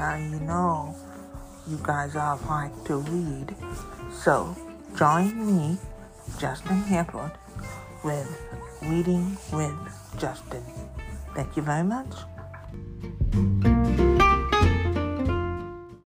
Now you know you guys all like to read. So join me, Justin Hamford, with Reading with Justin. Thank you very much.